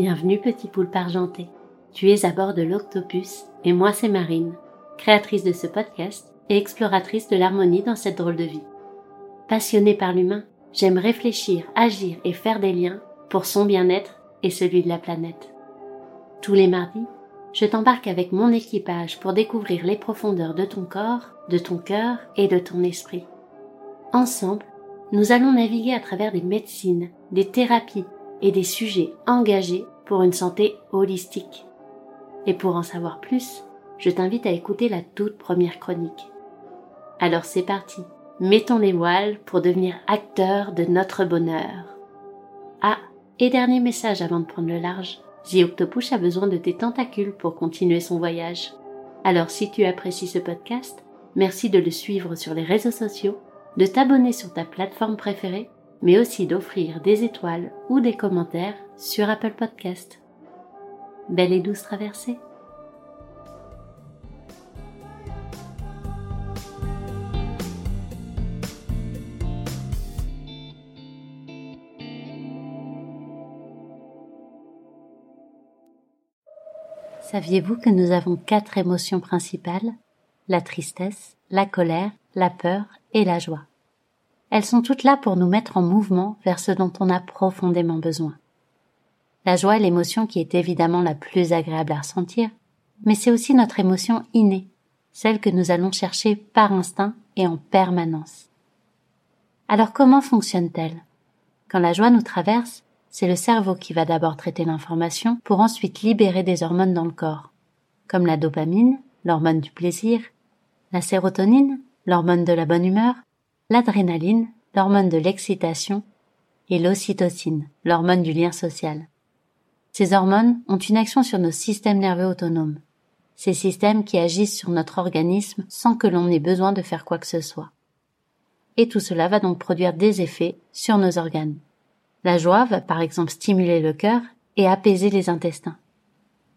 Bienvenue petit poulpe argenté. Tu es à bord de l'Octopus et moi c'est Marine, créatrice de ce podcast et exploratrice de l'harmonie dans cette drôle de vie. Passionnée par l'humain, j'aime réfléchir, agir et faire des liens pour son bien-être et celui de la planète. Tous les mardis, je t'embarque avec mon équipage pour découvrir les profondeurs de ton corps, de ton cœur et de ton esprit. Ensemble, nous allons naviguer à travers des médecines, des thérapies et des sujets engagés pour une santé holistique. Et pour en savoir plus, je t'invite à écouter la toute première chronique. Alors c'est parti, mettons les voiles pour devenir acteurs de notre bonheur. Ah, et dernier message avant de prendre le large, The a besoin de tes tentacules pour continuer son voyage. Alors si tu apprécies ce podcast, merci de le suivre sur les réseaux sociaux, de t'abonner sur ta plateforme préférée mais aussi d'offrir des étoiles ou des commentaires sur Apple Podcast. Belle et douce traversée Saviez-vous que nous avons quatre émotions principales? La tristesse, la colère, la peur et la joie. Elles sont toutes là pour nous mettre en mouvement vers ce dont on a profondément besoin. La joie est l'émotion qui est évidemment la plus agréable à ressentir, mais c'est aussi notre émotion innée, celle que nous allons chercher par instinct et en permanence. Alors comment fonctionne-t-elle? Quand la joie nous traverse, c'est le cerveau qui va d'abord traiter l'information pour ensuite libérer des hormones dans le corps, comme la dopamine, l'hormone du plaisir, la sérotonine, l'hormone de la bonne humeur, l'adrénaline, l'hormone de l'excitation, et l'ocytocine, l'hormone du lien social. Ces hormones ont une action sur nos systèmes nerveux autonomes, ces systèmes qui agissent sur notre organisme sans que l'on ait besoin de faire quoi que ce soit. Et tout cela va donc produire des effets sur nos organes. La joie va par exemple stimuler le cœur et apaiser les intestins.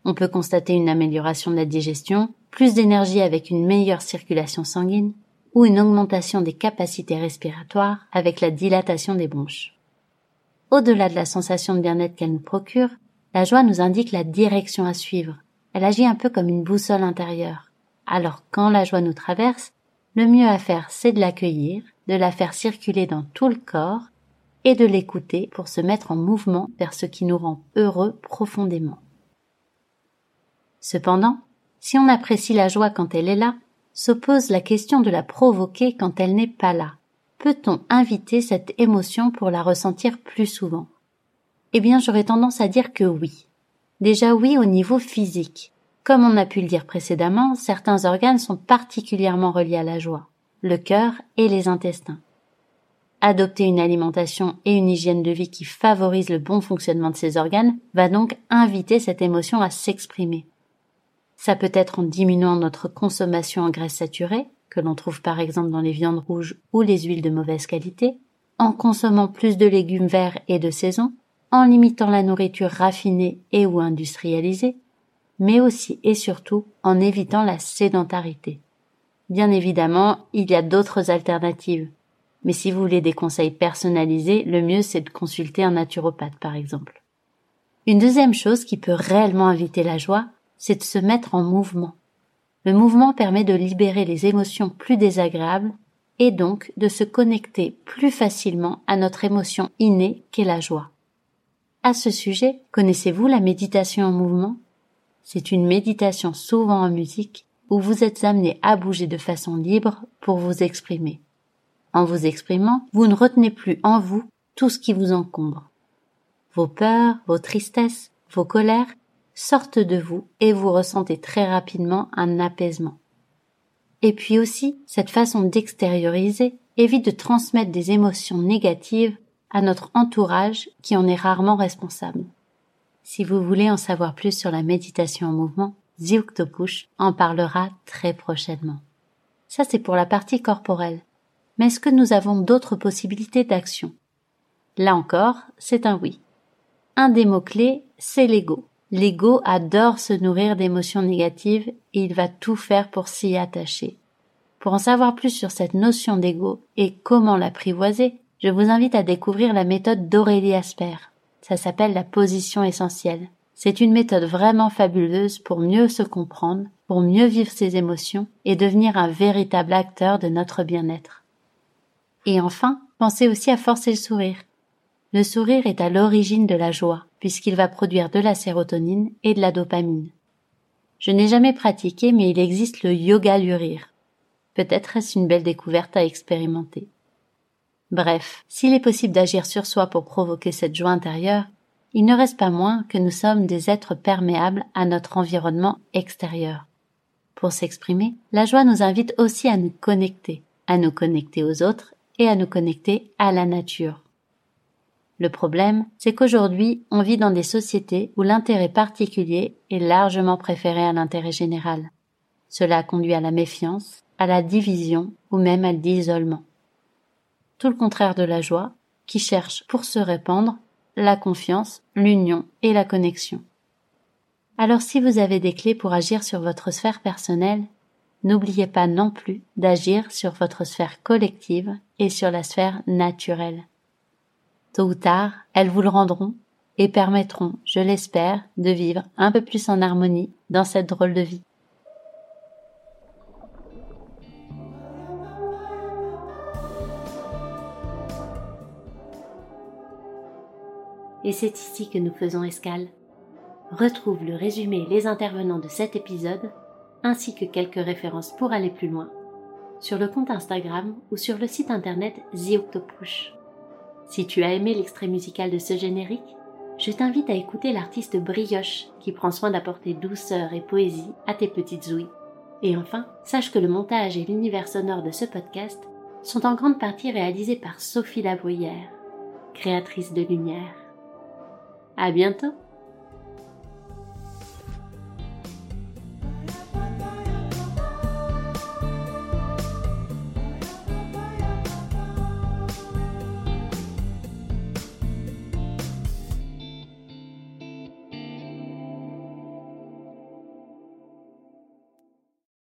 On peut constater une amélioration de la digestion, plus d'énergie avec une meilleure circulation sanguine, ou une augmentation des capacités respiratoires avec la dilatation des bronches. Au-delà de la sensation de bien-être qu'elle nous procure, la joie nous indique la direction à suivre. Elle agit un peu comme une boussole intérieure. Alors quand la joie nous traverse, le mieux à faire c'est de l'accueillir, de la faire circuler dans tout le corps et de l'écouter pour se mettre en mouvement vers ce qui nous rend heureux profondément. Cependant, si on apprécie la joie quand elle est là, s'oppose la question de la provoquer quand elle n'est pas là. Peut-on inviter cette émotion pour la ressentir plus souvent? Eh bien, j'aurais tendance à dire que oui. Déjà oui au niveau physique. Comme on a pu le dire précédemment, certains organes sont particulièrement reliés à la joie, le cœur et les intestins. Adopter une alimentation et une hygiène de vie qui favorisent le bon fonctionnement de ces organes va donc inviter cette émotion à s'exprimer. Ça peut être en diminuant notre consommation en graisses saturées, que l'on trouve par exemple dans les viandes rouges ou les huiles de mauvaise qualité, en consommant plus de légumes verts et de saison, en limitant la nourriture raffinée et ou industrialisée, mais aussi et surtout en évitant la sédentarité. Bien évidemment, il y a d'autres alternatives. Mais si vous voulez des conseils personnalisés, le mieux c'est de consulter un naturopathe par exemple. Une deuxième chose qui peut réellement inviter la joie, c'est de se mettre en mouvement. Le mouvement permet de libérer les émotions plus désagréables et donc de se connecter plus facilement à notre émotion innée qu'est la joie. À ce sujet, connaissez-vous la méditation en mouvement? C'est une méditation souvent en musique où vous êtes amené à bouger de façon libre pour vous exprimer. En vous exprimant, vous ne retenez plus en vous tout ce qui vous encombre. Vos peurs, vos tristesses, vos colères sortent de vous et vous ressentez très rapidement un apaisement. Et puis aussi, cette façon d'extérioriser évite de transmettre des émotions négatives à notre entourage qui en est rarement responsable. Si vous voulez en savoir plus sur la méditation en mouvement, Ziuktopouche en parlera très prochainement. Ça c'est pour la partie corporelle. Mais est-ce que nous avons d'autres possibilités d'action? Là encore, c'est un oui. Un des mots-clés, c'est l'ego. L'ego adore se nourrir d'émotions négatives et il va tout faire pour s'y attacher. Pour en savoir plus sur cette notion d'ego et comment l'apprivoiser, je vous invite à découvrir la méthode d'Aurélie Asper. Ça s'appelle la position essentielle. C'est une méthode vraiment fabuleuse pour mieux se comprendre, pour mieux vivre ses émotions et devenir un véritable acteur de notre bien-être. Et enfin, pensez aussi à forcer le sourire. Le sourire est à l'origine de la joie, puisqu'il va produire de la sérotonine et de la dopamine. Je n'ai jamais pratiqué, mais il existe le yoga du rire. Peut-être est-ce une belle découverte à expérimenter. Bref, s'il est possible d'agir sur soi pour provoquer cette joie intérieure, il ne reste pas moins que nous sommes des êtres perméables à notre environnement extérieur. Pour s'exprimer, la joie nous invite aussi à nous connecter, à nous connecter aux autres et à nous connecter à la nature. Le problème, c'est qu'aujourd'hui, on vit dans des sociétés où l'intérêt particulier est largement préféré à l'intérêt général. Cela conduit à la méfiance, à la division ou même à l'isolement. Tout le contraire de la joie, qui cherche pour se répandre la confiance, l'union et la connexion. Alors si vous avez des clés pour agir sur votre sphère personnelle, n'oubliez pas non plus d'agir sur votre sphère collective et sur la sphère naturelle. Tôt ou tard, elles vous le rendront et permettront, je l'espère, de vivre un peu plus en harmonie dans cette drôle de vie. Et c'est ici que nous faisons escale. Retrouve le résumé et les intervenants de cet épisode, ainsi que quelques références pour aller plus loin, sur le compte Instagram ou sur le site internet The. Si tu as aimé l'extrait musical de ce générique, je t'invite à écouter l'artiste Brioche qui prend soin d'apporter douceur et poésie à tes petites ouïes. Et enfin, sache que le montage et l'univers sonore de ce podcast sont en grande partie réalisés par Sophie Labruyère, créatrice de lumière. À bientôt!